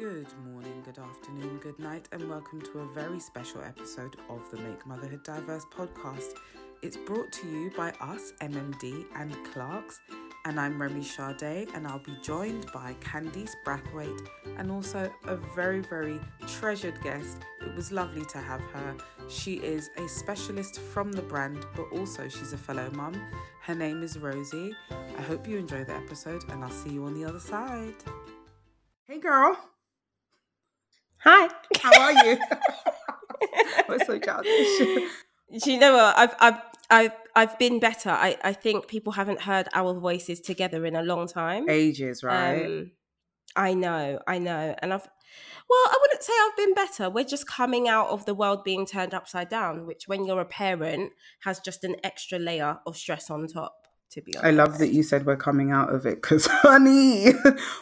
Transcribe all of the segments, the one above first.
Good morning, good afternoon, good night, and welcome to a very special episode of the Make Motherhood Diverse podcast. It's brought to you by us, MMD and Clarks, and I'm Remy Sade, and I'll be joined by Candice Brathwaite and also a very, very treasured guest. It was lovely to have her. She is a specialist from the brand, but also she's a fellow mum. Her name is Rosie. I hope you enjoy the episode, and I'll see you on the other side. Hey, girl. Hi. How are you? We're so childish. Do you know what? I've I've I've I've been better. I, I think people haven't heard our voices together in a long time. Ages, right? Um, I know, I know. And I've well, I wouldn't say I've been better. We're just coming out of the world being turned upside down, which when you're a parent has just an extra layer of stress on top. To be honest, I love that you said we're coming out of it because, honey,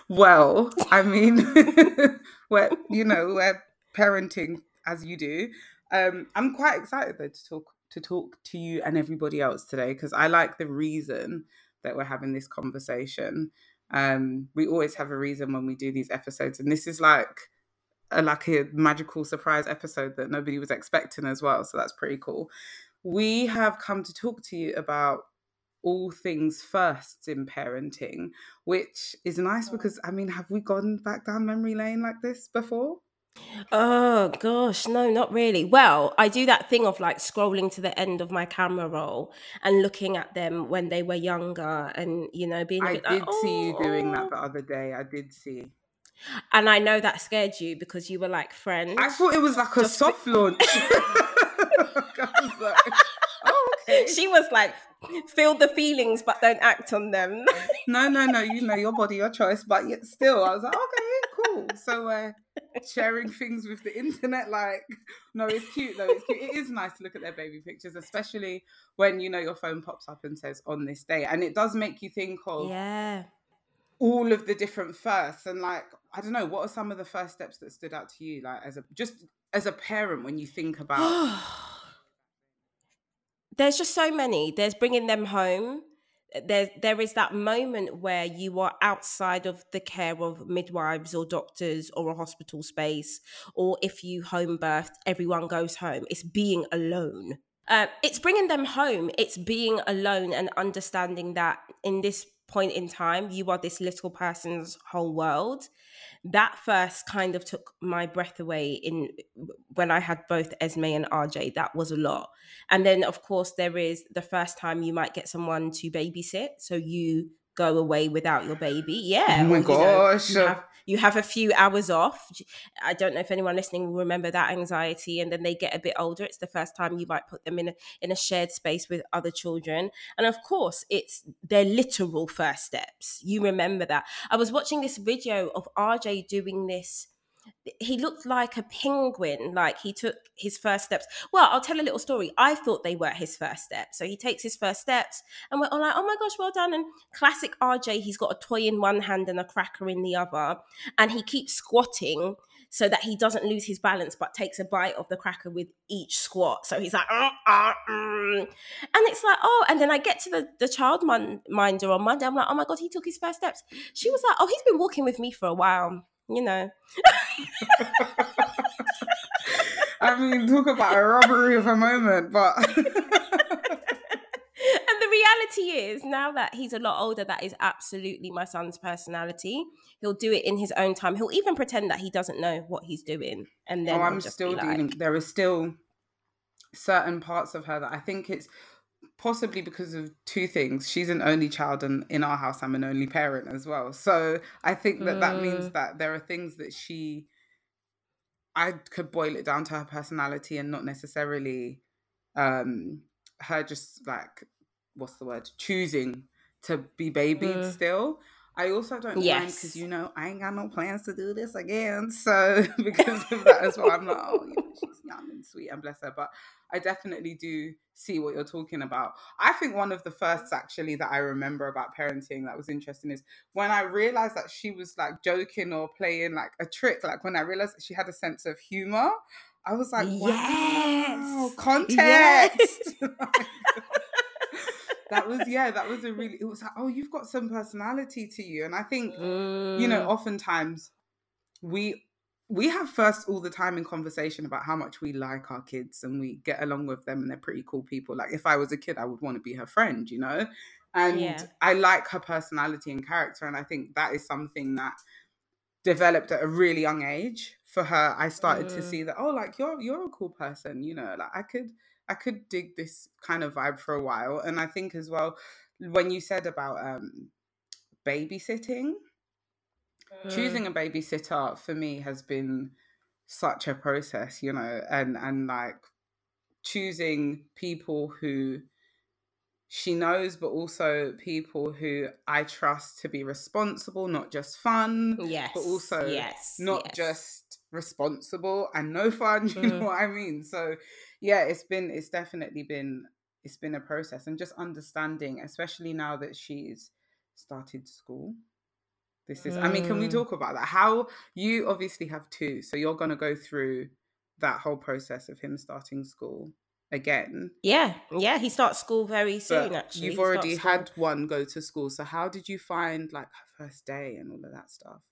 well, I mean, we're you know we're parenting as you do. Um, I'm quite excited though to talk to talk to you and everybody else today because I like the reason that we're having this conversation. Um, we always have a reason when we do these episodes, and this is like a like a magical surprise episode that nobody was expecting as well. So that's pretty cool. We have come to talk to you about all things firsts in parenting, which is nice because I mean, have we gone back down memory lane like this before? Oh gosh, no, not really. Well, I do that thing of like scrolling to the end of my camera roll and looking at them when they were younger and you know being I did like, see you doing that oh. the other day. I did see. And I know that scared you because you were like friends. I thought it was like a soft launch. Like, oh, okay. she was like, feel the feelings but don't act on them. No, no, no. You know your body, your choice. But yet still, I was like, okay, cool. So uh, sharing things with the internet, like, no, it's cute though. It's cute. It is nice to look at their baby pictures, especially when you know your phone pops up and says on this day, and it does make you think of yeah. all of the different firsts and like I don't know what are some of the first steps that stood out to you like as a just as a parent when you think about There's just so many. There's bringing them home. There, there is that moment where you are outside of the care of midwives or doctors or a hospital space, or if you home birthed, everyone goes home. It's being alone. Uh, it's bringing them home. It's being alone and understanding that in this point in time, you are this little person's whole world. That first kind of took my breath away in when I had both Esme and RJ. That was a lot. And then, of course, there is the first time you might get someone to babysit. So you go away without your baby. Yeah. Oh my or, you know, gosh. you have, you have a few hours off. I don't know if anyone listening will remember that anxiety. And then they get a bit older. It's the first time you might put them in a, in a shared space with other children. And of course, it's their literal first steps. You remember that. I was watching this video of RJ doing this he looked like a penguin like he took his first steps. Well i'll tell a little story. I thought they were his first steps. So he takes his first steps and we're all like oh my gosh well done. And classic rj he's got a toy in one hand and a cracker in the other and he keeps squatting so that he doesn't lose his balance but takes a bite of the cracker with each squat. So he's like "Uh, uh, mm." and it's like oh and then i get to the, the child min- minder on monday. I'm like oh my god he took his first steps. She was like oh he's been walking with me for a while you know. I mean talk about a robbery of a moment but and the reality is now that he's a lot older that is absolutely my son's personality. He'll do it in his own time. He'll even pretend that he doesn't know what he's doing and oh, then oh, I'm still be like, dealing there are still certain parts of her that I think it's possibly because of two things she's an only child and in our house i'm an only parent as well so i think that that means Mm. that there are things that she i could boil it down to her personality and not necessarily um her just like what's the word choosing to be babied Mm. still i also don't mind because you know i ain't got no plans to do this again so because of that as well i'm like oh you know she's young and sweet and bless her but I definitely do see what you're talking about. I think one of the firsts actually that I remember about parenting that was interesting is when I realized that she was like joking or playing like a trick. Like when I realized that she had a sense of humor, I was like, wow, Yes. context. Yes. That was yeah, that was a really. It was like, oh, you've got some personality to you, and I think you know Mm. oftentimes we we have first all the time in conversation about how much we like our kids and we get along with them and they're pretty cool people. Like if I was a kid, I would want to be her friend, you know? And Yeah. I like her personality and character. And I think that is something that developed at a really young age. For her, I started to Mm. see that, oh, like you're you're a cool person, you know, like I could I could dig this kind of vibe for a while. And I think as well, when you said about um babysitting, Mm. choosing a babysitter for me has been such a process you know and and like choosing people who she knows but also people who i trust to be responsible not just fun Yes. but also yes. not yes. just responsible and no fun you know Mm. what i mean so yeah it's been it's definitely been it's been a process and just understanding especially now that she's started school this is i mean can we Mm. talk about that how you obviously have two so you're going to go through that whole process of him starting school again Yeah, yeah. He starts school very soon. but actually, you've He already starts school- had one go to school so how did you find like her first day and all of that stuff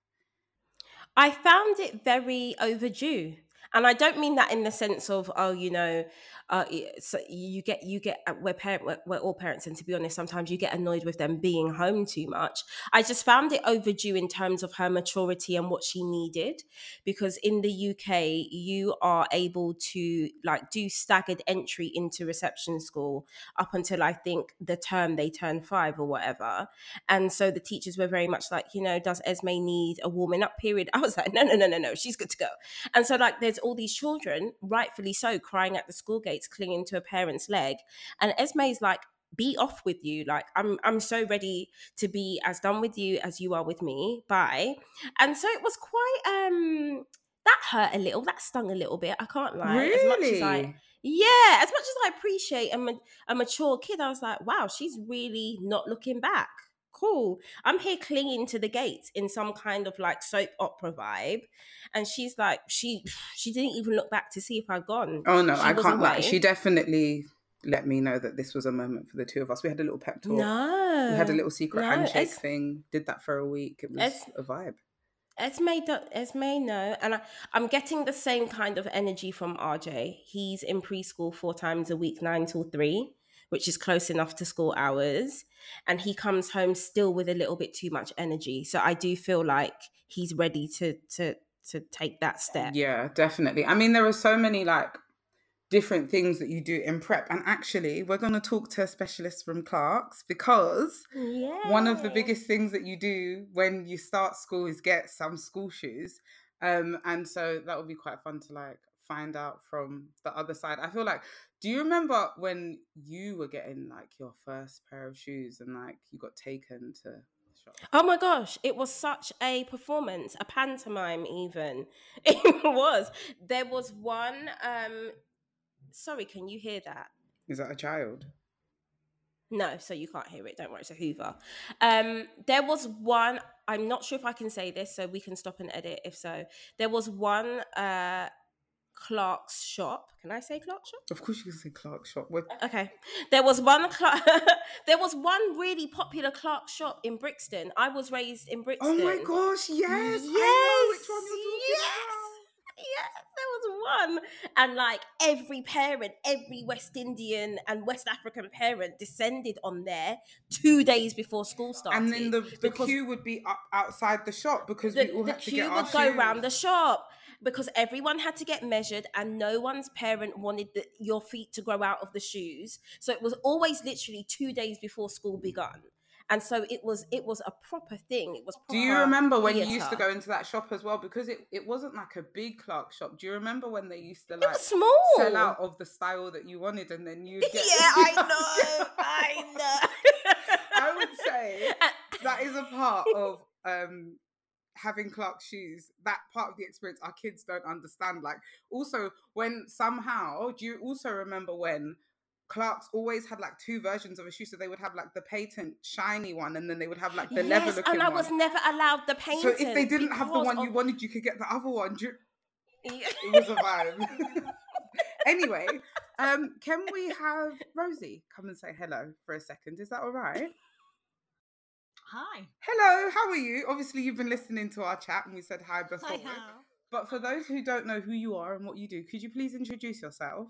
I found it very overdue. And I don't mean that in the sense of, oh, you know, uh, so you get you get uh, we're parent we're, we're all parents, and to be honest, sometimes you get annoyed with them being home too much. I just found it overdue in terms of her maturity and what she needed, because in the UK you are able to like do staggered entry into reception school up until I think the term they turn five or whatever, and so the teachers were very much like, you know, does Esme need a warming up period? I was like, no, no, no, no, no, she's good to go. And so, like, there's all these children, rightfully so, crying at the school clinging to a parent's leg. And Esme's like, be off with you. Like, I'm I'm so ready to be as done with you as you are with me. Bye. And so it was quite um that hurt a little, that stung a little bit. I can't lie. As much as I yeah, as much as I appreciate a, ma- a mature kid, I was like, wow, she's really not looking back. Cool. I'm here clinging to the gates in some kind of like soap opera vibe, and she's like, she she didn't even look back to see if I'd gone. Oh no, She I can't lie. away. She definitely let me know that this was a moment for the two of us. We had a little pep talk. No, We had a little secret no, handshake Es- thing. Did that for a week. It was Es- a vibe. Esme, do- Esme, no, and I, I'm getting the same kind of energy from RJ. He's in preschool four times a week, nine till three, which is close enough to school hours, and he comes home still with a little bit too much energy. So I do feel like he's ready to to to take that step. Yeah, definitely. I mean, there are so many like different things that you do in prep, and actually, we're going to talk to a specialist from Clark's because Yeah. one of the biggest things that you do when you start school is get some school shoes um and so that would be quite fun to like find out from the other side i feel like do you remember when you were getting like your first pair of shoes and like you got taken to shop Oh my gosh, it was such a performance, a pantomime even. It was. There was one um sorry, can you hear that? is that a child No, so you can't hear it. Don't worry, it's a Hoover. Um, there was one. I'm not sure if I can say this, so we can stop and edit. If so, there was one uh, Clark's shop. Can I say Clark's shop? of course you can say Clark's shop what Okay. There was one. Clark, there was one really popular Clark shop in Brixton. I was raised in Brixton. oh my gosh yes, Yes, i know which one you're talking yes. Yes, there was one. And like every parent, every West Indian and West African parent descended on there two days before school started. and then the, the queue would be up outside the shop because the, we all the had to queue get would our go shoes. round the shop because everyone had to get measured and no one's parent wanted the, your feet to grow out of the shoes. So it was always literally two days before school begun. And so it was it was a proper thing. It was Do you remember when you used to go into that shop as well? Because it, it wasn't like a big Clark shop. Do you remember when they used to like small. sell out of the style that you wanted and then you'd get yeah, I know. I know. I would say that is a part of um having Clark shoes. That part of the experience our kids don't understand. Like also when somehow do you also remember when Clark's always had like two versions of a shoe, so they would have like the patent shiny one, and then they would have like the leather yes, looking and I one. was never allowed the patent. So if they didn't have the one you wanted, you could get the other one. You- Yeah. It was a vibe. anyway, um, can we have Rosie come and say hello for a second? Is that all right? Hi. Hello, how are you? Obviously, you've been listening to our chat and we said hi before. I have. But for those who don't know who you are and what you do, could you please introduce yourself?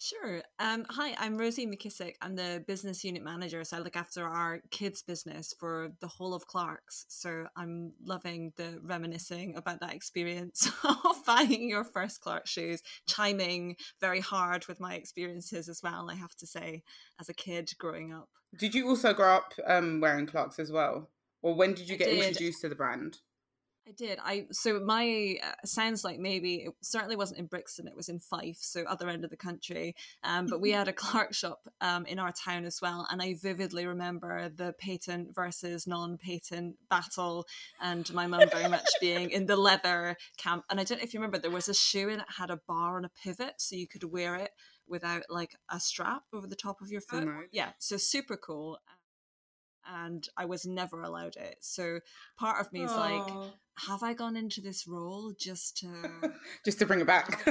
Sure. Um, hi, I'm Rosie McKissick. I'm the business unit manager, so I look after our kids' business for the whole of Clarks. So I'm loving the reminiscing about that experience of buying your first Clarks shoes, chiming very hard with my experiences as well. I have to say, as a kid growing up. Did you also grow up um, wearing Clarks as well, or when did you get did. introduced to the brand? I did. I so my uh, sounds like maybe it certainly wasn't in Brixton. It was in Fife, so other end of the country. Um, but we had a Clark shop um, in our town as well, and I vividly remember the patent versus non-patent battle, and my mum very much being in the leather camp. And I don't know if you remember, there was a shoe and it had a bar and a pivot, so you could wear it without like a strap over the top of your foot. nice. Yeah, so super cool. And I was never allowed it. So part of me is like, Aw. Have I gone into this role just to just to bring it back.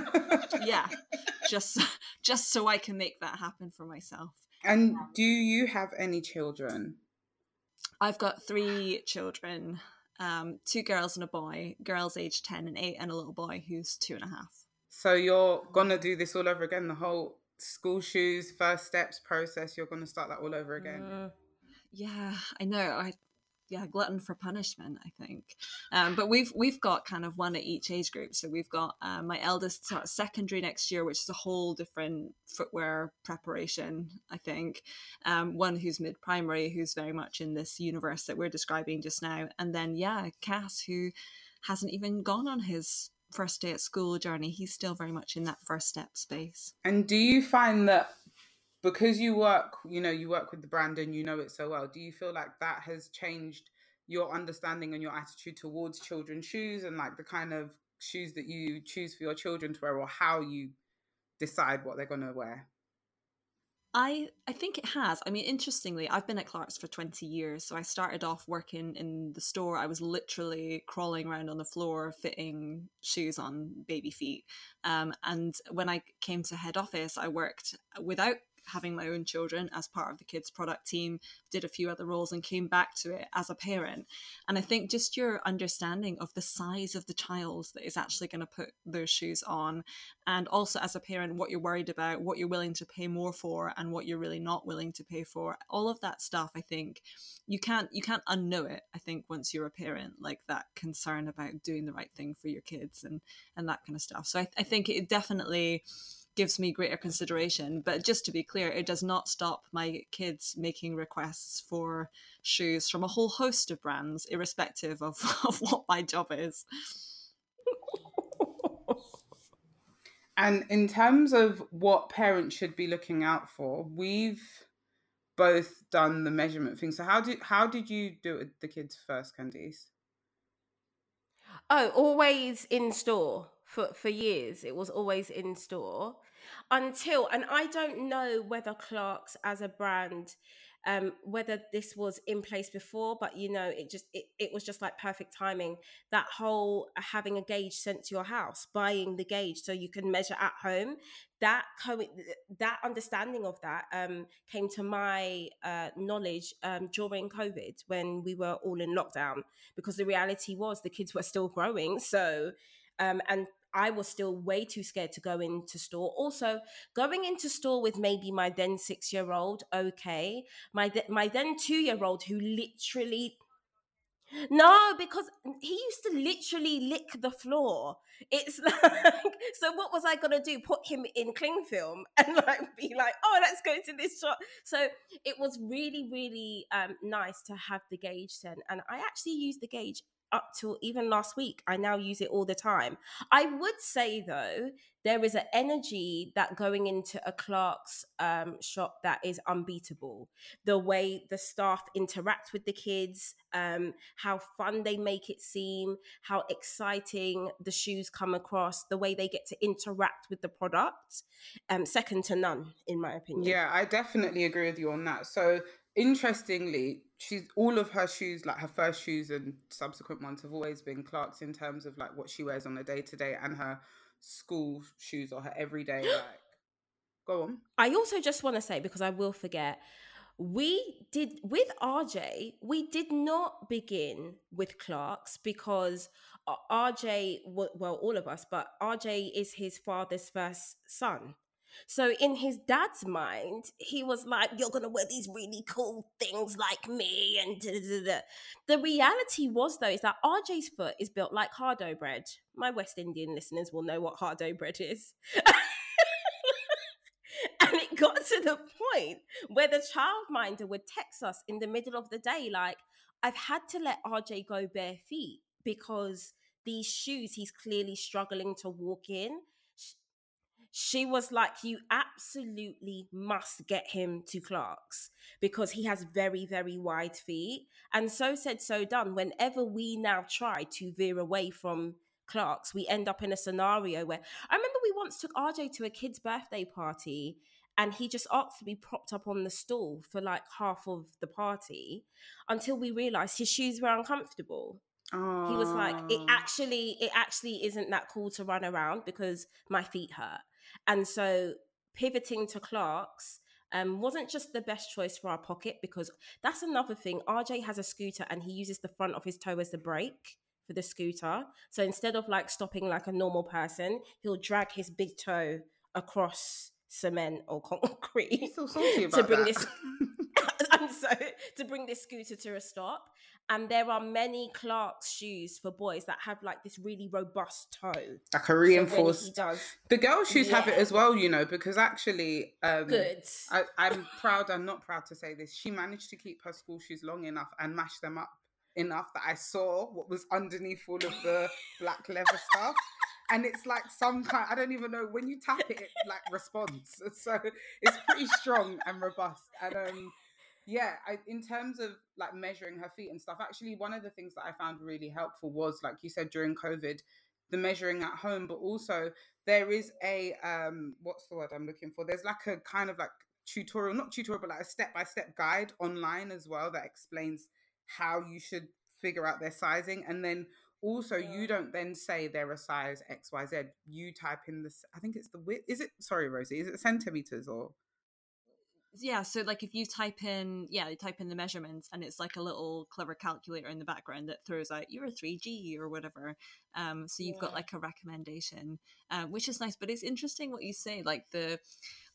yeah, just just so I can make that happen for myself. And do you have any children? I've got three children, um, two girls and a boy. Girls aged ten and eight, and a little boy who's two and a half. So you're gonna do this all over again, the whole school shoes, first steps process, you're gonna start that all over again. Mm. Yeah, I know. I yeah, glutton for punishment. I think, um, but we've we've got kind of one at each age group. So we've got uh, my eldest secondary next year, which is a whole different footwear preparation. I think um, one who's mid primary, who's very much in this universe that we're describing just now, and then yeah, Cass, who hasn't even gone on his first day at school journey. He's still very much in that first step space. And do you find that because you work, you know, you work with the brand and you know it so well, do you feel like that has changed your understanding and your attitude towards children's shoes and like the kind of shoes that you choose for your children to wear or how you decide what they're going to wear? I I think it has. I mean, interestingly, I've been at Clark's for 20 years. So I started off working in the store. I was literally crawling around on the floor fitting shoes on baby feet. Um, and when I came to head office, I worked without having my own children as part of the kids product team did a few other roles and came back to it as a parent. And i think just your understanding of the size of the child that is actually going to put those shoes on and also as a parent what you're worried about what you're willing to pay more for and what you're really not willing to pay for all of that stuff i think you can't you can't unknow it i think once you're a parent like that concern about doing the right thing for your kids and and that kind of stuff. So i, I think it definitely gives me greater consideration. But just to be clear, it does not stop my kids making requests for shoes from a whole host of brands, irrespective of, of what my job is. And in terms of what parents should be looking out for, we've both done the measurement thing. So how did how did you do it with the kids first, Candice? Oh, always in store for for years. It was always in store until, and I don't know whether Clark's as a brand, um, whether this was in place before, but you know, it just it, it was just like perfect timing. That whole having a gauge sent to your house, buying the gauge so you can measure at home. That co- that understanding of that um, came to my uh, knowledge um, during COVID when we were all in lockdown because the reality was the kids were still growing. So, um, and I was still way too scared to go into store. Also, going into store with maybe my then six year old, okay, my th- my then two year old who literally. No, because he used to literally lick the floor. It's like, so what was I gonna do? Put him in cling film and like be like, oh, let's go to this shop. So it was really, really um, nice to have the gauge sent, and I actually used the gauge up till even last week. I now use it all the time. I would say though, there is an energy that going into a Clark's um, shop that is unbeatable. The way the staff interact with the kids, um, how fun they make it seem, how exciting the shoes come across, the way they get to interact with the product, um, second to none, in my opinion. Yeah, I definitely agree with you on that. So interestingly, she's all of her shoes, like her first shoes and subsequent ones, have always been Clark's in terms of like what she wears on a day to day and her school shoes or her everyday like. Go on. I also just want to say because I will forget. We did with RJ, we did not begin with Clark's because RJ, well, all of us, but RJ is his father's first son. So in his dad's mind, he was like, "You're gonna wear these really cool things like me," and da, da, da. the reality was though is that RJ's foot is built like hardo bread. My West Indian listeners will know what hardo bread is. and it got to the point where the childminder would text us in the middle of the day, like, "I've had to let RJ go bare feet because." These shoes he's clearly struggling to walk in she was like, You absolutely must get him to Clark's because he has very, very wide feet. And so said, so done. Whenever we now try to veer away from Clark's, we end up in a scenario where I remember we once took RJ to a kid's birthday party and he just asked to be propped up on the stool for like half of the party until we realized his shoes were uncomfortable. He was like, it actually, it actually isn't that cool to run around because my feet hurt. And so pivoting to Clark's um, wasn't just the best choice for our pocket because that's another thing. RJ has a scooter and he uses the front of his toe as the brake for the scooter. So instead of like stopping like a normal person, he'll drag his big toe across cement or concrete so to bring that. this so to bring this scooter to a stop. And there are many Clark's shoes for boys that have like this really robust toe. Like a reinforced. So does, the girl shoes yeah. have it as well, you know, because actually, um, good. I, I'm proud. I'm not proud to say this. She managed to keep her school shoes long enough and mash them up enough that I saw what was underneath all of the black leather stuff. And it's like some kind, I don't even know, when you tap it, it like responds. So it's pretty strong and robust. And um, yeah I, in terms of like measuring her feet and stuff actually one of the things that i found really helpful was like you said during covid the measuring at home but also there is a um what's the word i'm looking for there's like a kind of like tutorial not tutorial but like a step-by-step guide online as well that explains how you should figure out their sizing and then also yeah. you don't then say they're a size xyz you type in this i think it's the width is it sorry rosie is it centimeters or yeah so like if you type in yeah you type in the measurements and it's like a little clever calculator in the background that throws out you're a 3g or whatever um so you've yeah. got like a recommendation uh, which is nice but it's interesting what you say like the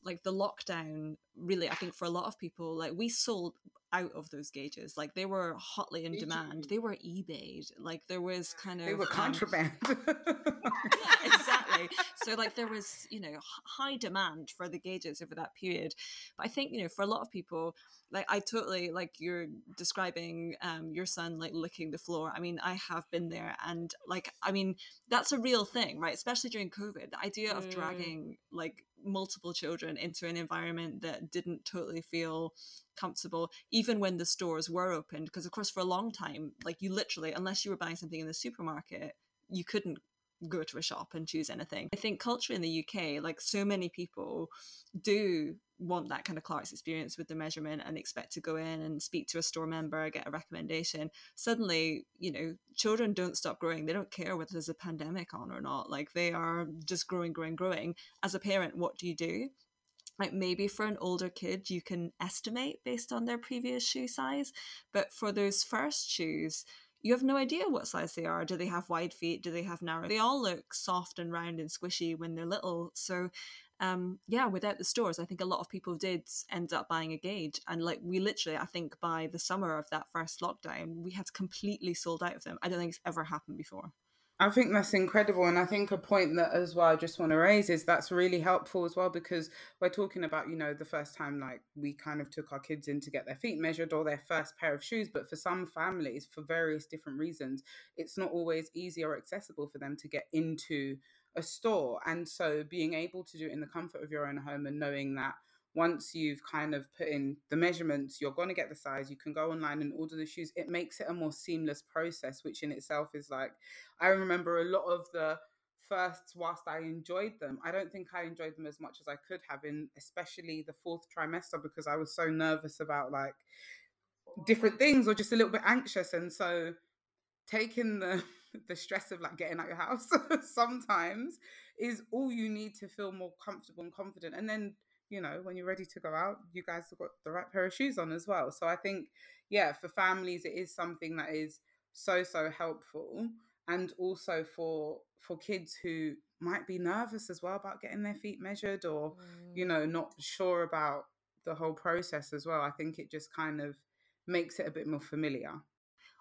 like the lockdown really i think for a lot of people like we sold out of those gauges like they were hotly in demand they were ebayed like there was kind of they were um, contraband. Um, yeah, exactly. So like there was you know high demand for the gauges over that period but i think you know for a lot of people like i totally like you're describing um your son like licking the floor i mean i have been there and like i mean that's a real thing right especially during covid the idea of mm. dragging like multiple children into an environment that didn't totally feel comfortable even when the stores were opened because of course for a long time like you literally unless you were buying something in the supermarket you couldn't go to a shop and choose anything. I think culture in the UK, like so many people do want that kind of Clark's experience with the measurement and expect to go in and speak to a store member, get a recommendation. Suddenly, you know, children don't stop growing. They don't care whether there's a pandemic on or not. Like they are just growing, growing, growing. As a parent, what do you do? Like maybe for an older kid, you can estimate based on their previous shoe size. But for those first shoes, you have no idea what size they are. Do they have wide feet? Do they have narrow? They all look soft and round and squishy when they're little. So, um, yeah, without the stores, I think a lot of people did end up buying a gauge. And like we literally, I think by the summer of that first lockdown, we had completely sold out of them. I don't think it's ever happened before. I think that's incredible. And I think a point that as well I just want to raise is that's really helpful as well because we're talking about, you know, the first time like we kind of took our kids in to get their feet measured or their first pair of shoes. But for some families, for various different reasons, it's not always easy or accessible for them to get into a store. And so being able to do it in the comfort of your own home and knowing that once you've kind of put in the measurements, you're going to get the size, you can go online and order the shoes. It makes it a more seamless process, which in itself is like, I remember a lot of the first, whilst I enjoyed them, I don't think I enjoyed them as much as I could have in especially the fourth trimester because I was so nervous about like different things or just a little bit anxious. And so taking the the stress of like getting out your house sometimes is all you need to feel more comfortable and confident. And then you know, when you're ready to go out, you guys have got the right pair of shoes on as well. So I think, yeah, for families, it is something that is so, so helpful. and also for for kids who might be nervous as well about getting their feet measured or mm. you know not sure about the whole process as well i think it just kind of makes it a bit more familiar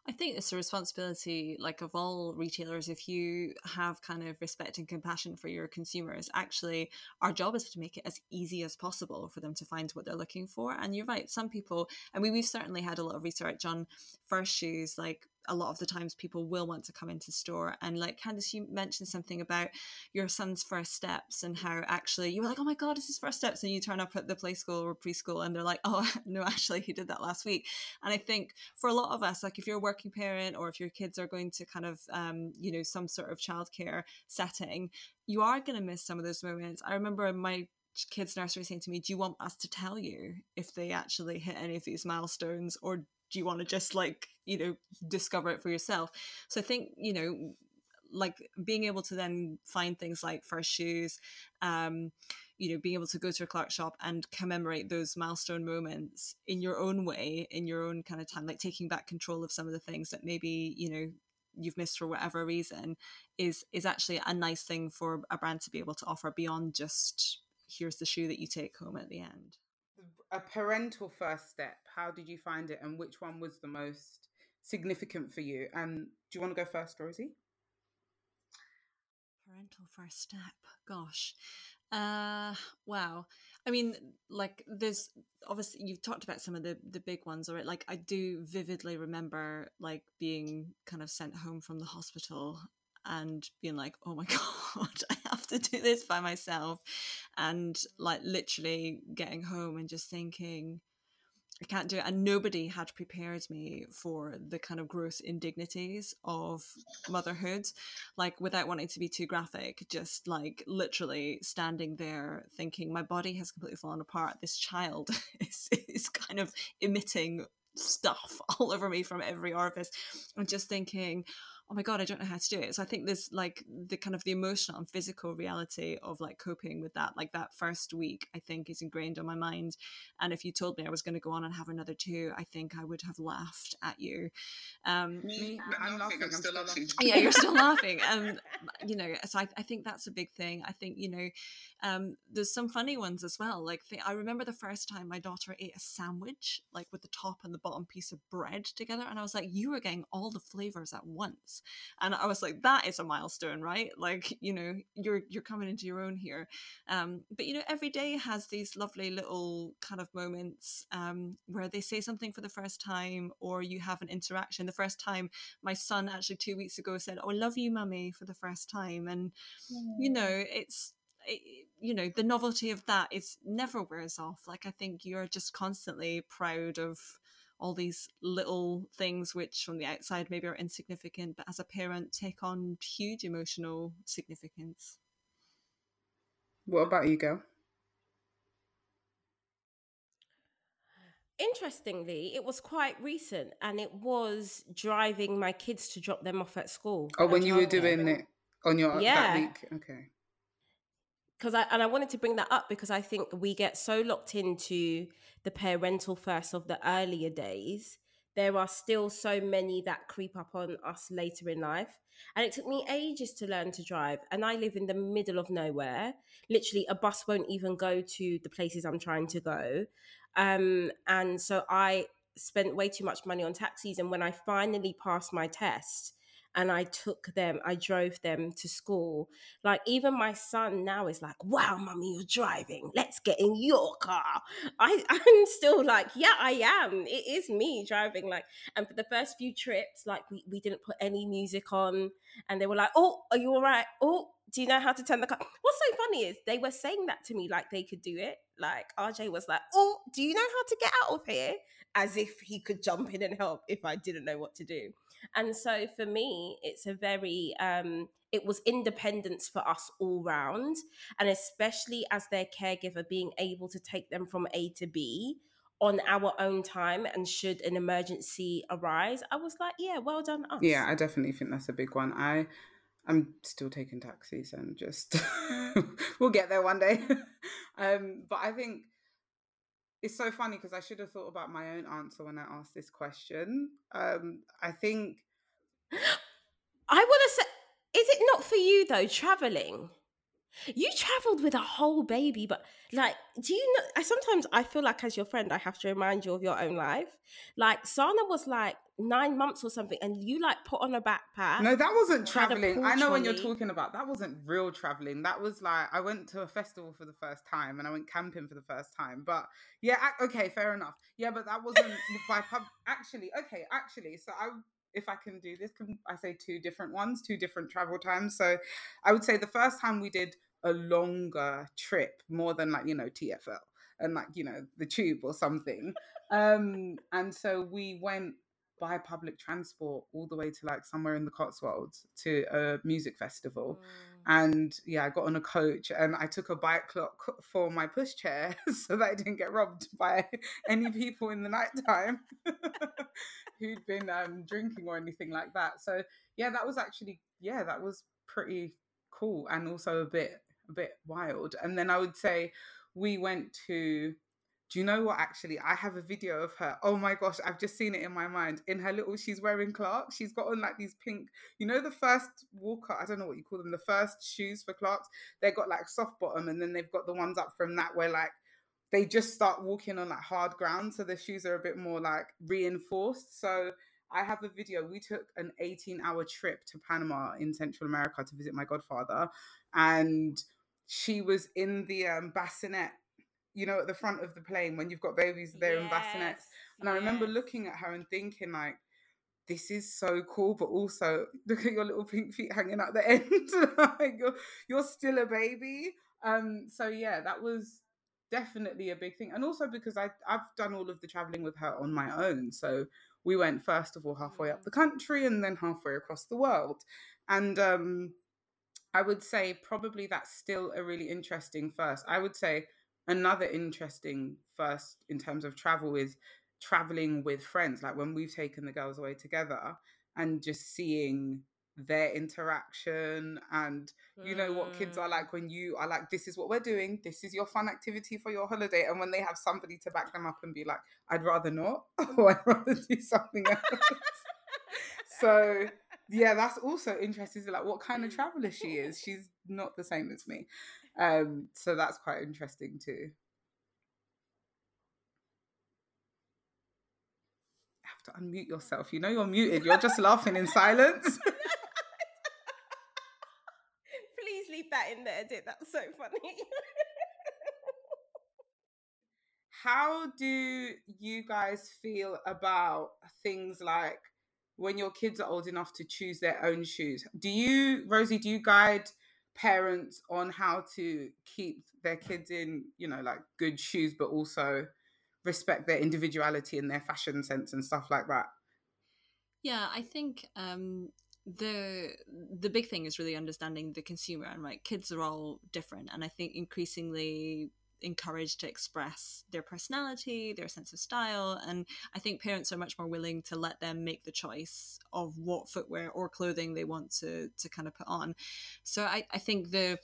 I think it's a responsibility, like of all retailers, if you have kind of respect and compassion for your consumers, actually, our job is to make it as easy as possible for them to find what they're looking for. And you're right, some people, I mean, we've certainly had a lot of research on first shoes, like a lot of the times people will want to come into store and like Candice you mentioned something about your son's first steps and how actually you were like oh my god it's his first steps and you turn up at the play school or preschool and they're like oh no actually he did that last week. And I think for a lot of us like if you're a working parent or if your kids are going to kind of um, you know some sort of childcare setting you are going to miss some of those moments. I remember my kids nursery saying to me do you want us to tell you if they actually hit any of these milestones or do you want to just like you know discover it for yourself? So i think you know like being able to then find things like first shoes um you know being able to go to a clark shop and commemorate those milestone moments in your own way in your own kind of time like taking back control of some of the things that maybe you know you've missed for whatever reason is is actually a nice thing for a brand to be able to offer beyond just here's the shoe that you take home at the end a parental first step? How did you find it and which one was the most significant for you? And do you want to go first rosie? Parental first step gosh. Uh wow. I mean like there's obviously you've talked about some of the the big ones or like i do vividly remember like being kind of sent home from the hospital and being like oh my god to do this by myself and like literally getting home and just thinking I can't do it. And nobody had prepared me for the kind of gross indignities of motherhood. Like, without wanting to be too graphic, just like literally standing there thinking, my body has completely fallen apart. This child is, is kind of emitting stuff all over me from every orifice. I'm just thinking, oh my god i don't know how to do it. So i think there's like the kind of the emotional and physical reality of like coping with that like that first week i think is ingrained on my mind. And if you told me i was going to go on and have another two i think i would have laughed at you. Um me i'm, laughing i'm still laughing. yeah you're still laughing. Um you know so I, I think that's a big thing. I think you know um there's some funny ones as well. Like the, i remember the first time my daughter ate a sandwich like with the top and the bottom piece of bread together and i was like you were getting all the flavors at once and i was like that is a milestone right? Like you know you're you're coming into your own here. Um but you know every day has these lovely little kind of moments um where they say something for the first time or you have an interaction. The first time my son actually two weeks ago said oh I love you mummy for the first time and mm. you know it's it, you know the novelty of that is never wears off. Like i think you're just constantly proud of all these little things which from the outside maybe are insignificant but as a parent take on huge emotional significance. What about you girl? Interestingly it was quite recent and it was driving my kids to drop them off at school oh when you were doing it on your yeah. that week? Okay because I and I wanted to bring that up because I think we get so locked into the parental first of the earlier days. There are still so many that creep up on us later in life. And it took me ages to learn to drive. And I live in the middle of nowhere. Literally, a bus won't even go to the places I'm trying to go. Um, and so I spent way too much money on taxis. And when I finally passed my test, and I took them, I drove them to school. Like even my son now is like, wow, mommy, you're driving. Let's get in your car. I, I'm still like, yeah, I am. It is me driving. Like, and for the first few trips, like we, we didn't put any music on and they were like, oh, are you all right? Oh, do you know how to turn the car? What's so funny is they were saying that to me like they could do it. Like RJ was like, oh, do you know how to get out of here? As if he could jump in and help if I didn't know what to do. And so for me, it's a very, um, it was independence for us all round. And especially as their caregiver, being able to take them from A to B on our own time and should an emergency arise i was like yeah well done us yeah i definitely think that's a big one i i'm still taking taxis and just we'll get there one day um but i think it's so funny because I should have thought about my own answer when I asked this question. Um, I think I want to say, is it not for you though, traveling? You traveled with a whole baby, but like, do you know? I sometimes I feel like as your friend, I have to remind you of your own life. Like Sana was like nine months or something, and you like put on a backpack. No, that wasn't traveling. I know when you're talking about that wasn't real traveling. That was like I went to a festival for the first time and I went camping for the first time. But yeah, okay, fair enough. Yeah, but that wasn't by pub. Actually, okay, actually, so I if I can do this, can I say two different ones, two different travel times? So I would say the first time we did a longer trip, more than like you know TFL and like you know the tube or something. Um, and so we went by public transport all the way to like somewhere in the Cotswolds to a music festival. And yeah, I got on a coach and I took a bike clock for my pushchair so that I didn't get robbed by any people in the nighttime who'd been um, drinking or anything like that. So yeah, that was actually yeah, that was pretty cool and also a bit a bit wild. And then I would say we went to do you know what actually I have a video of her. Oh my gosh, I've just seen it in my mind. In her little she's wearing Clarks. She's got on like these pink, you know the first walker, I don't know what you call them, the first shoes for Clarks. They've got like soft bottom and then they've got the ones up from that where like they just start walking on like hard ground so the shoes are a bit more like reinforced. So I have a video. We took an 18 hour trip to Panama in Central America to visit my godfather and she was in the um, bassinet you know, at the front of the plane when you've got babies there in bassinets. And I remember looking at her and thinking, like, this is so cool, but also look at your little pink feet hanging out the end. like you're you're still a baby. Um, so yeah, that was definitely a big thing. And also because I I've done all of the traveling with her on my own. So we went first of all halfway up the country and then halfway across the world. And um I would say probably that's still a really interesting first. I would say another interesting first in terms of travel is traveling with friends like when we've taken the girls away together and just seeing their interaction and you know what kids are Mm. like when you are like this is what we're doing. This is your fun activity for your holiday. And when they have somebody to back them up and be like i'd rather not. Or i'd rather do something else. So yeah that's also interesting like what kind of traveler she is. She's not the same as me um so that's quite interesting too. You have to unmute yourself. You know you're muted. You're just laughing in silence. Please leave that in the edit. That's so funny. how do you guys feel about things like when your kids are old enough to choose their own shoes? Do you rosie do you guide parents on how to keep their kids in you know like good shoes but also respect their individuality and their fashion sense and stuff like that Yeah, I think um, the the big thing is really understanding the consumer and right. Kids are all different, and I think increasingly encouraged to express their personality, their sense of style, and I think parents are much more willing to let them make the choice of what footwear or clothing they want to to kind of put on. So I, I think the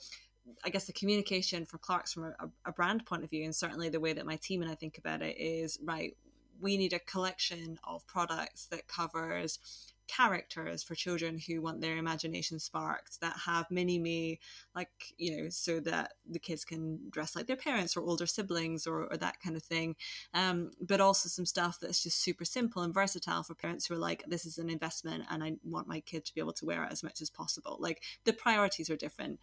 I guess the communication for Clark's from a, a brand point of view, and certainly the way that my team and I think about it is right. We need a collection of products that covers characters for children who want their imagination sparked that have mini me like you know so that the kids can dress like their parents or older siblings or, or that kind of thing. Um, but also some stuff that's just super simple and versatile for parents who are like this is an investment and i want my kid to be able to wear it as much as possible. Like the priorities are different.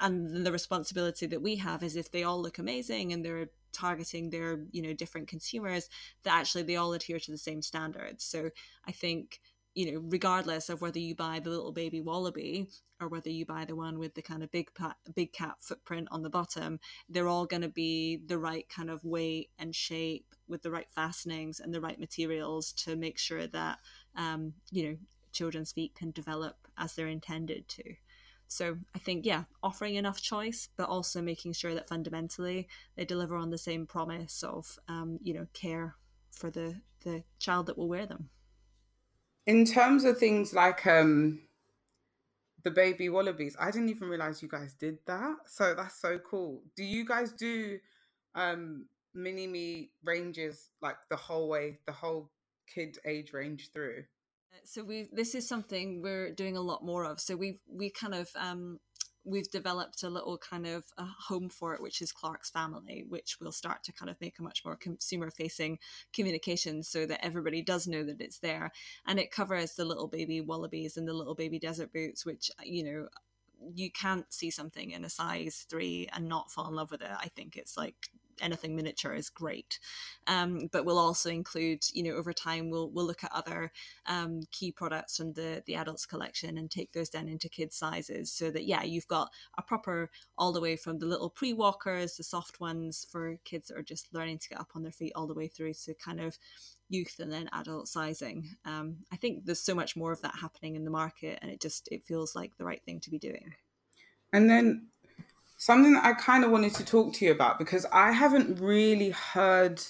And the responsibility that we have is if they all look amazing and they're targeting their you know different consumers that actually they all adhere to the same standards. So i think you know regardless of whether you buy the little baby Wallabee or whether you buy the one with the kind of big pat, big cat footprint on the bottom they're all going to be the right kind of weight and shape with the right fastenings and the right materials to make sure that um, you know children's feet can develop as they're intended to so I think, yeah, offering enough choice, but also making sure that fundamentally they deliver on the same promise of, um, you know, care for the the child that will wear them. In terms of things like um the baby Wallabees i didn't even realize you guys did that. So that's so cool. Do you guys do um mini me ranges like the whole way the whole kid age range through? So we this is something we're doing a lot more of. So we've we kind of um, we've developed a little kind of a home for it, which is Clarks Family, which will start to kind of make a much more consumer facing communication so that everybody does know that it's there. And it covers the little baby Wallabees and the little baby desert boots, which, uh, you know, you can't see something in a size three and not fall in love with it. I think it's like anything miniature is great. Um, but we'll also include, you know, over time we'll we'll look at other um, key products from the the adults collection and take those down into kids sizes, so that yeah, you've got a proper all the way from the little pre walkers, the soft ones for kids that are just learning to get up on their feet, all the way through to kind of youth and then adult sizing. Um, I think there's so much more of that happening in the market, and it just it feels like the right thing to be doing. And then something that I kind of wanted to talk to you about because I haven't really heard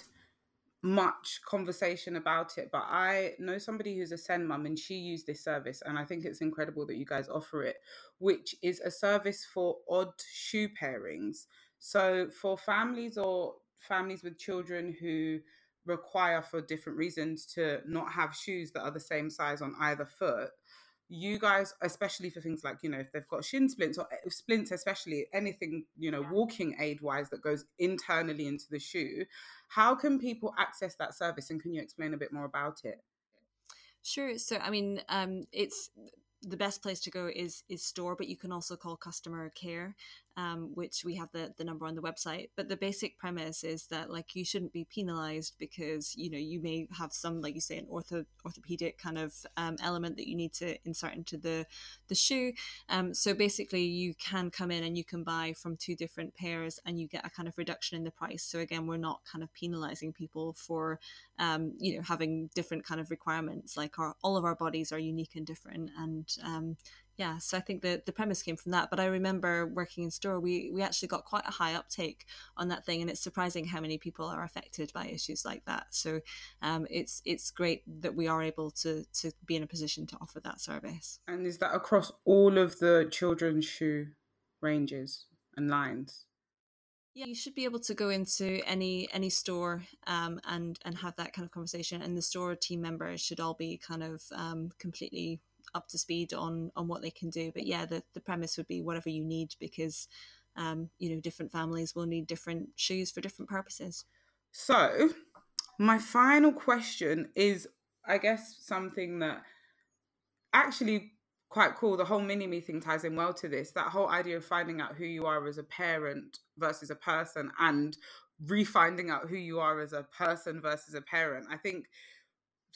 much conversation about it, but I know somebody who's a SEND mum and she used this service, and I think it's incredible that you guys offer it, which is a service for odd shoe pairings. So for families or families with children who require for different reasons to not have shoes that are the same size on either foot you guys, especially for things like, you know, if they've got shin splints or eh, splints, especially anything, you know, walking aid wise that goes internally into the shoe, how can people access that service? And can you explain a bit more about it? Sure. So, I mean, um, it's the best place to go is is store, but you can also call customer care um, which we have the, the number on the website. But the basic premise is that like you shouldn't be penalized because you know you may have some like you say an ortho orthopedic kind of um, element that you need to insert into the the shoe. Um, so basically, you can come in and you can buy from two different pairs and you get a kind of reduction in the price. So again, we're not kind of penalizing people for um, you know having different kind of requirements. Like our all of our bodies are unique and different, and um, yeah so i think the, the premise came from that but i remember working in store we, we actually got quite a high uptake on that thing and it's surprising how many people are affected by issues like that. So um, it's it's great that we are able to to be in a position to offer that service. And is that across all of the children's shoe ranges and lines? Yeah, you should be able to go into any any store um, and and have that kind of conversation, and the store team members should all be kind of um, completely up to speed on on what they can do. But yeah, the the premise would be whatever you need because um, you know different families will need different shoes for different purposes. So, my final question is, I guess, something that actually quite cool. The whole mini me thing ties in well to this. That whole idea of finding out who you are as a parent versus a person and refinding out who you are as a person versus a parent. I think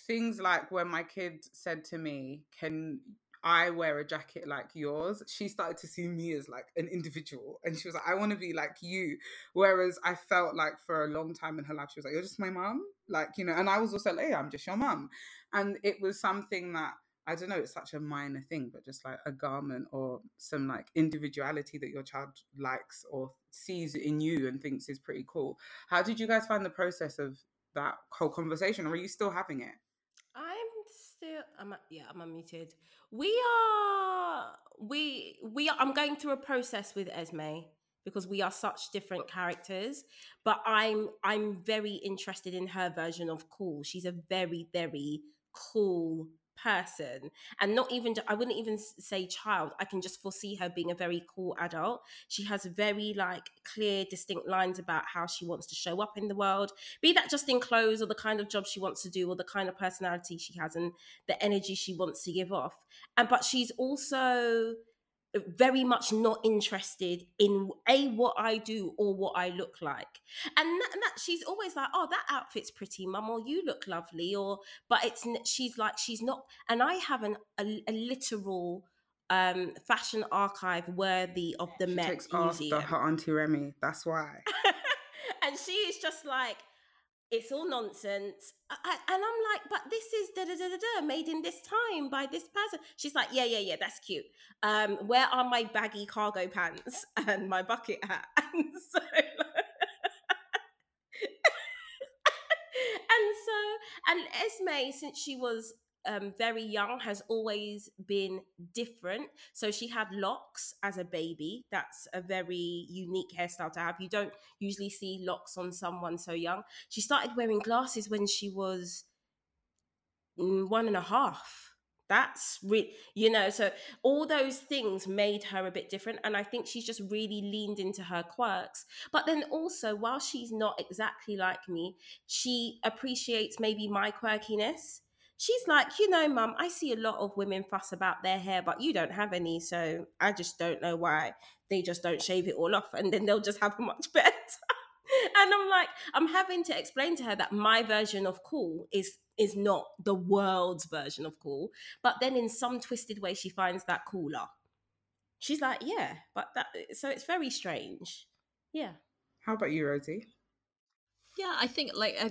things like when my kid said to me, Can I wear a jacket like yours? She started to see me as like an individual. And she was like, I want to be like you. Whereas I felt like for a long time in her life, she was like, You're just my mom. Like, you know, and I was also like, Hey, I'm just your mom. And it was something that I don't know, it's such a minor thing, but just like a garment or some like individuality that your child likes or sees in you and thinks is pretty cool. How did you guys find the process of that whole conversation? Or are you still having it? Still yeah, I'm unmuted. We are we we are, I'm going through a process with Esme because we are such different characters, but I'm I'm very interested in her version of cool. She's a very very cool person and not even i wouldn't even say child i can just foresee her being a very cool adult. She has very like clear distinct lines about how she wants to show up in the world be that just in clothes or the kind of job she wants to do or the kind of personality she has and the energy she wants to give off. And but she's also very much not interested in a what I do or what I look like, and that, and that she's always like, "Oh, that outfit's pretty, mum," or "You look lovely," or but it's she's like she's not, and I have an a, a literal um fashion archive worthy of the she Met takes Museum. After her auntie Remy, that's why, and she is just like it's all nonsense. I, and I'm like, but this is da da da da da made in this time by this person. She's like, yeah, yeah, yeah, that's cute. Um, where are my baggy cargo pants and my bucket hat? And so, and so, and Esme, since she was um, very young has always been different. So she had locks as a baby. That's a very unique hairstyle to have. You don't usually see locks on someone so young. She started wearing glasses when she was mm, one and a half. That's really, you know, so all those things made her a bit different. And I think she's just really leaned into her quirks. But then also, while she's not exactly like me, she appreciates maybe my quirkiness. She's like, you know, mum, I see a lot of women fuss about their hair, but you don't have any. So I just don't know why they just don't shave it all off and then they'll just have a much better and I'm like, I'm having to explain to her that my version of cool is is not the world's version of cool. But then in some twisted way, she finds that cooler. She's like, yeah, but that so it's very strange. Yeah. How about you, Rosie? Yeah, I think like uh,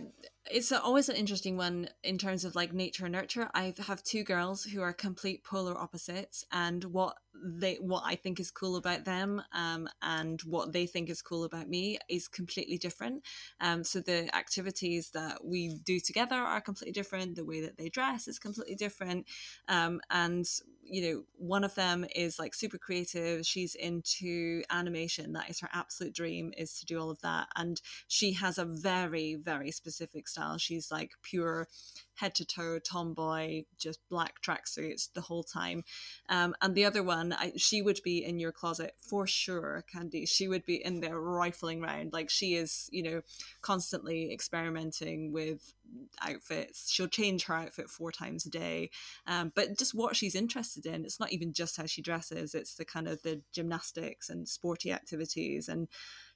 it's always an interesting one in terms of like nature and nurture. I have two girls who are complete polar opposites, and what they what I think is cool about them, um, and what they think is cool about me is completely different. Um, so the activities that we do together are completely different. The way that they dress is completely different, um, and you know, one of them is like super creative. She's into animation. That is her absolute dream is to do all of that. And she has a very, very specific She's like pure head to toe tomboy, just black tracksuits the whole time. Um, and the other one, I, she would be in your closet for sure, Candy. She would be in there rifling around. Like she is, you know, constantly experimenting with outfits. She'll change her outfit four times a day. Um, but just what she's interested in, it's not even just how she dresses, it's the kind of the gymnastics and sporty activities. And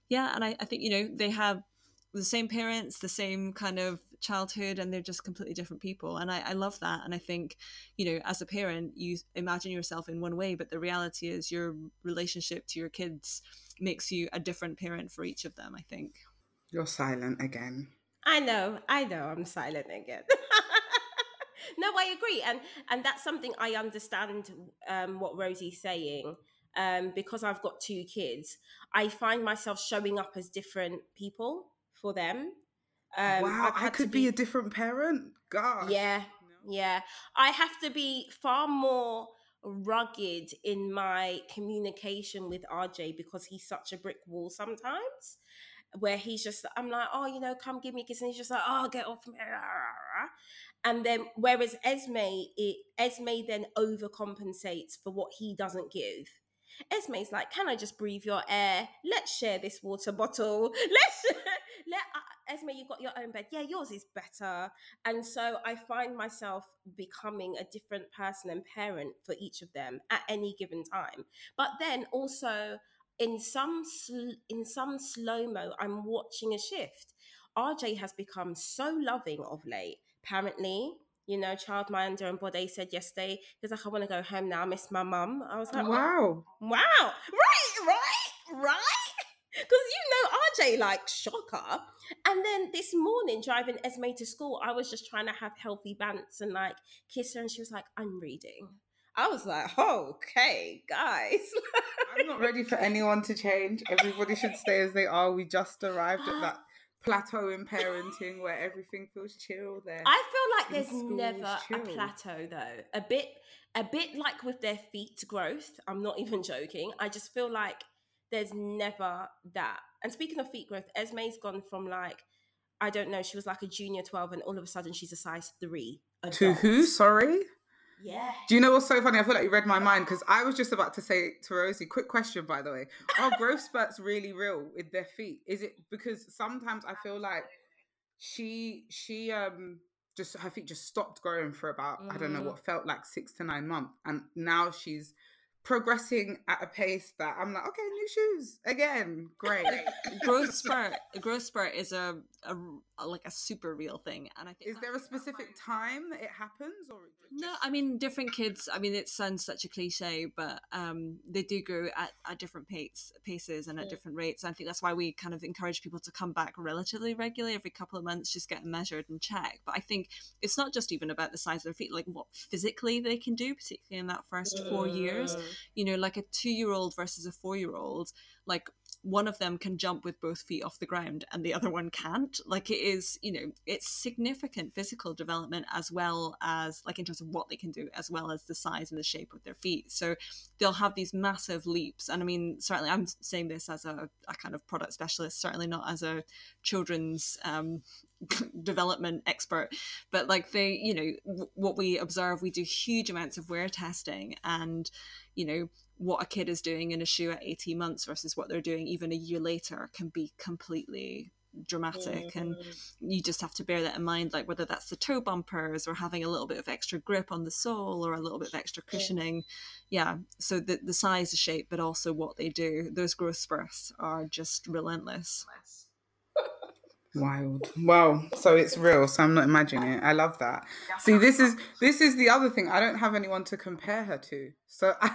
yeah, and I, I think, you know, they have the same parents, the same kind of childhood, and they're just completely different people. And I, I, love that. And I think, you know, as a parent, you imagine yourself in one way, but the reality is your relationship to your kids makes you a different parent for each of them, I think. You're silent again. I know, I know, I'm silent again. no, I agree, and and that's something I understand. Um, what Rosie's saying, um, because I've got two kids, I find myself showing up as different people for them. Um, wow, I could be, be, a different parent. God. Yeah, yeah. I have to be far more rugged in my communication with RJ because he's such a brick wall sometimes. Where he's just, I'm like, oh, you know, come give me a kiss, and he's just like, oh, get off me, and then whereas Esme, it Esme then overcompensates for what he doesn't give. Esme's like, can I just breathe your air? Let's share this water bottle. Let's let uh, Esme, you've got your own bed. Yeah, yours is better. And so I find myself becoming a different person and parent for each of them at any given time. But then also in some sl- in some slow mo, I'm watching a shift. RJ has become so loving of late. Apparently, you know, childminder and Bode said yesterday, he's like, I want to go home now. I miss my mum. I was like, wow. Wow. Right, right, right. Because you know RJ like shocker. And then this morning driving Esme to school, I was just trying to have healthy bants and like kiss her, and she was like, "I'm reading." I was like, oh, okay, guys. I'm not ready for anyone to change. Everybody should stay as they are. We just arrived at that plateau in parenting where everything feels chill there. I feel like there's never a plateau though. A bit a bit like with their feet growth. I'm not even joking. I just feel like there's never that. And speaking of feet growth, Esme's gone from like, I don't know, she was like a junior 12 and all of a sudden she's a size three. Adult. To who? Sorry? Yeah. Do you know what's so funny? I feel like you read my mind because I was just about to say to Rosie, quick question by the way. Are growth spurts really real with their feet? Is it because sometimes I feel like she she um just her feet just stopped growing for about mm. I don't know mm. what felt like six to nine months. And now she's progressing at a pace that I'm like, okay, new shoes again, great. growth spurt, growth spurt is a, a, like a super real thing, and I think is there a specific time that it happens, or just... no? I mean, different kids. I mean, it sounds such a cliche, but um, they do grow at, at different pace, paces and at yeah. different rates. I think that's why we kind of encourage people to come back relatively regularly, every couple of months, just get measured and checked. But I think it's not just even about the size of their feet, like what physically they can do, particularly in that first four years you know like a two year old versus a four year old like one of them can jump with both feet off the ground and the other one can't. Like it is you know it's significant physical development as well as like in terms of what they can do as well as the size and the shape of their feet. So they'll have these massive leaps. And i mean certainly i'm saying this as a, a kind of product specialist certainly not as a children's um, development expert, but like they, you know, w- what we observe, we do huge amounts of wear testing, and you know what a kid is doing in a shoe at 18 months versus what they're doing even a year later can be completely dramatic mm-hmm. and you just have to bear that in mind like whether that's the toe bumpers or having a little bit of extra grip on the sole or a little bit of extra cushioning yeah, yeah. so the, the size the shape but also what they do those growth spurts are just relentless Wild. Wow. So it's real. So I'm not imagining it. I love that. See, this is this is the other thing. I don't have anyone to compare her to. So I,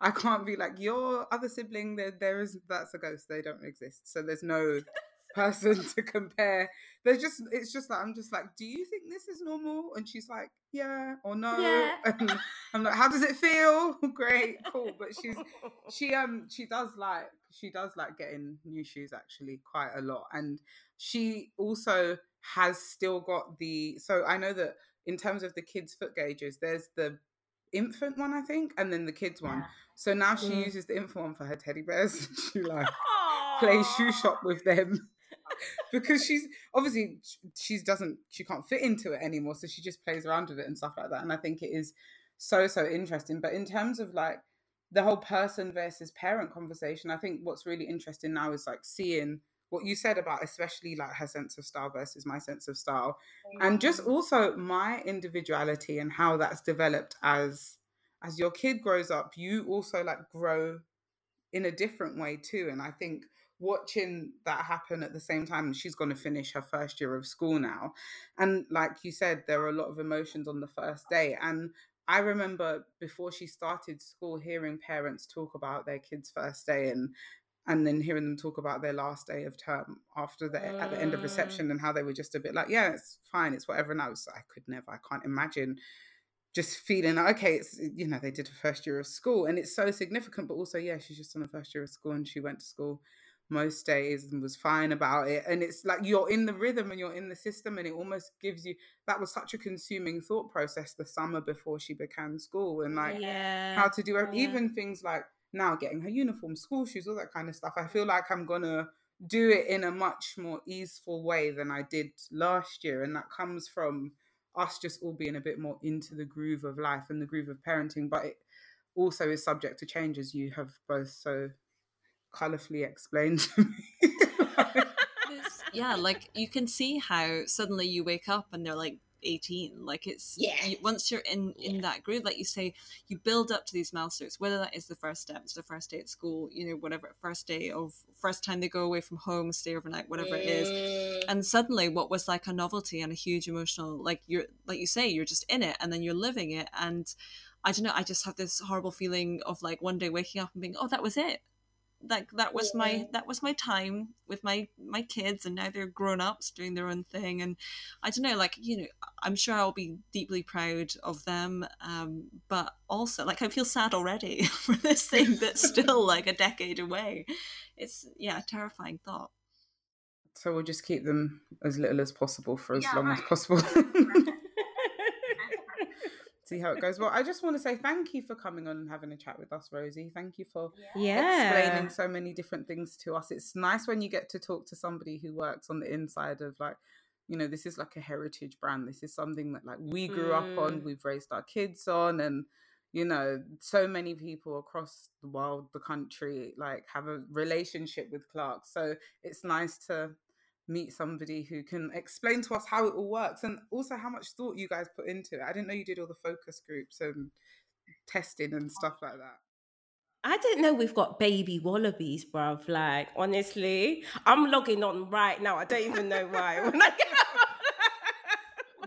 I can't be like your other sibling. There, there is that's a ghost. They don't exist. So there's no person to compare. There's just it's just like I'm just like, do you think this is normal? And she's like, yeah or no. Yeah. And I'm like, how does it feel? Great, cool. But she's she um she does like she does like getting new shoes actually quite a lot. And she also has still got the so I know that in terms of the kids' foot gauges, there's the infant one, I think, and then the kids one. So now she mm. uses the infant one for her teddy bears. she like Aww. plays shoe shop with them. Because she's obviously she doesn't she can't fit into it anymore so she just plays around with it and stuff like that and i think it is so so interesting. But in terms of like the whole person versus parent conversation i think what's really interesting now is like seeing what you said about especially like her sense of style versus my sense of style and just also my individuality and how that's developed as as your kid grows up you also like grow in a different way too and i think watching that happen at the same time she's going to finish her first year of school now. And like you said there are a lot of emotions on the first day. And i remember before she started school hearing parents talk about their kids first day and and then hearing them talk about their last day of term after the at the end of mm. reception and how they were just a bit like yeah it's fine it's whatever. And i was i could never i can't imagine just feeling like, okay, it's you know they did a first year of school. And it's so significant, but also yeah, she's just on the first year of school and she went to school most days and was fine about it. And it's like you're in the rhythm and you're in the system, and it almost gives you that was such a consuming thought process the summer before she began school and like yeah. how to do. Yeah. Even things like now getting her uniform, school shoes, all that kind of stuff. I feel like I'm gonna do it in a much more easeful way than I did last year. And that comes from us just all being a bit more into the groove of life and the groove of parenting. But it also is subject to change as you have both so colorfully explained to me. yeah, like you can see how suddenly you wake up and they're like 18 like it's yeah you, once you're in in yeah. that groove like you say you build up to these milestones whether that is the first step it's the first day at school you know whatever first day of first time they go away from home stay overnight whatever mm. it is mm. and suddenly what was like a novelty and a huge emotional like you're like you say you're just in it and then you're living it and i don't know i just have this horrible feeling of like one day waking up and being oh that was it like that was yeah. my that was my time with my my kids and now they're grown ups doing their own thing and i don't know like you know i'm sure i'll be deeply proud of them um but also like i feel sad already for this thing that's still like a decade away it's yeah terrifying thought so we'll just keep them as little as possible for as yeah, long right. as possible see how it goes. Well, I just want to say thank you for coming on and having a chat with us, Rosie. Thank you for yeah. explaining so many different things to us. It's nice when you get to talk to somebody who works on the inside of like, you know, this is like a heritage brand. This is something that like we grew mm. up on, mm. we've raised our kids on, and you know, so many people across the world, the country, like have a relationship with Clark. So it's nice to meet somebody who can explain to us how it all works and also how much thought you guys put into it. I didn't know you did all the focus groups and testing and stuff like that. I didn't know we've got baby Wallabees, bruv. Like, honestly, I'm logging on right now. I don't even know why.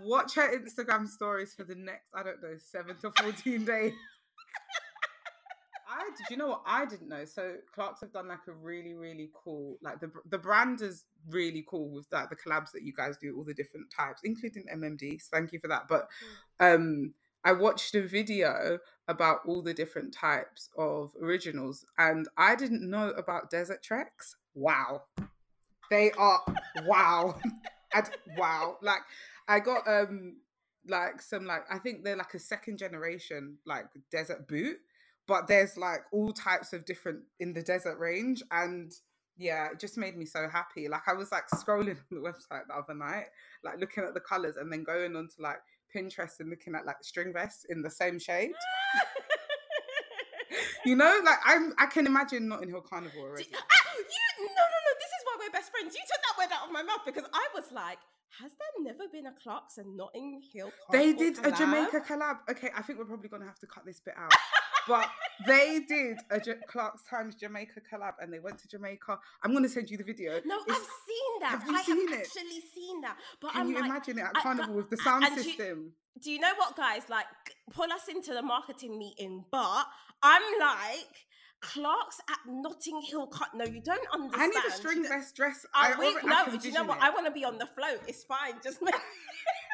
Watch her Instagram stories for the next, I don't know, seven to 14 days. Did you know what I didn't know? So Clarks have done like a really really cool like the the brand is really cool with that the collabs that you guys do all the different types including MMD. So thank you for that. But mm. um I watched a video about all the different types of originals and I didn't know about Desert Treks. Wow. They are wow. wow. Like I got um like some like I think they're like a second generation like desert boot but there's like all types of different in the desert range and yeah, it just made me so happy. Like I was like scrolling on the website the other night, like looking at the colours and then going on to like Pinterest and looking at like string vests in the same shade. you know, like I'm I can imagine Notting Hill Carnival already. Ah, you, no, no, no. This is why we're best friends. You took that word out of my mouth because I was like, has there never been a Clarks and Notting Hill They did a? Jamaica collab. Okay, I think we're probably gonna have to cut this bit out. but they did a J- Clarks Times Jamaica collab and they went to Jamaica. I'm gonna send you the video. No, It's- I've seen that. have you I seen have it? actually seen that. But Can I'm you like, imagine it at I- Carnival but- with the sound and do system? do you know what, guys? Like, pull us into the marketing meeting, but I'm like, Clarks at Notting Hill Cut. No, you don't understand. I need a string vest dress. I, I, we, already- I no, do you know what? it. I want to be on the float. It's fine. Just make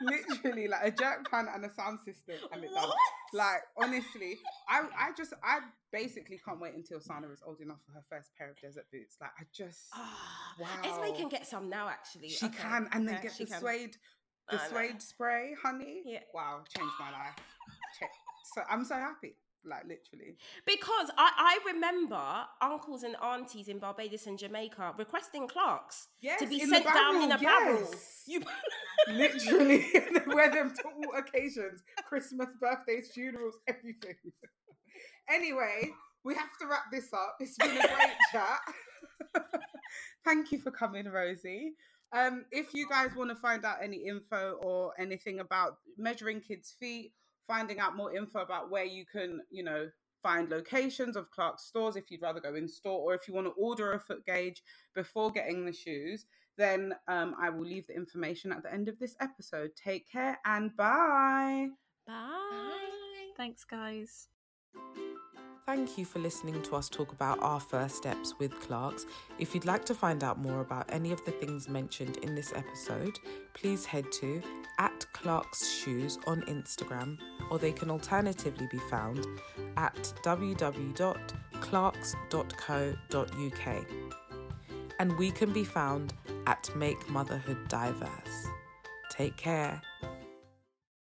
literally like a jerk pan and a sound system and it does. What? Like honestly, I I just I basically can't wait until Sana is old enough for her first pair of desert boots. Like I just Ah, Wow. Esme can get some now, actually. she Okay, can and then okay, get the can. suede the suede spray, honey. Yeah. Wow, changed my life. So I'm so happy. Like literally. Because I, I remember uncles and aunties in Barbados and Jamaica requesting Clarks Yes, to be sent down in a barrel, barrel. yes. You, literally wear them to all occasions christmas birthdays funerals everything anyway we have to wrap this up it's been a great chat thank you for coming rosie um, if you guys want to find out any info or anything about measuring kids feet finding out more info about where you can you know find locations of Clarks stores if you'd rather go in store or if you want to order a foot gauge before getting the shoes then um, I will leave the information at the end of this episode. Take care and bye. Bye. Thanks, guys. Thank you for listening to us talk about our first steps with Clarks. If you'd like to find out more about any of the things mentioned in this episode, please head to at Clarks Shoes on Instagram, or they can alternatively be found at www.clarks.co.uk. And we can be found at Make Motherhood Diverse. Take care.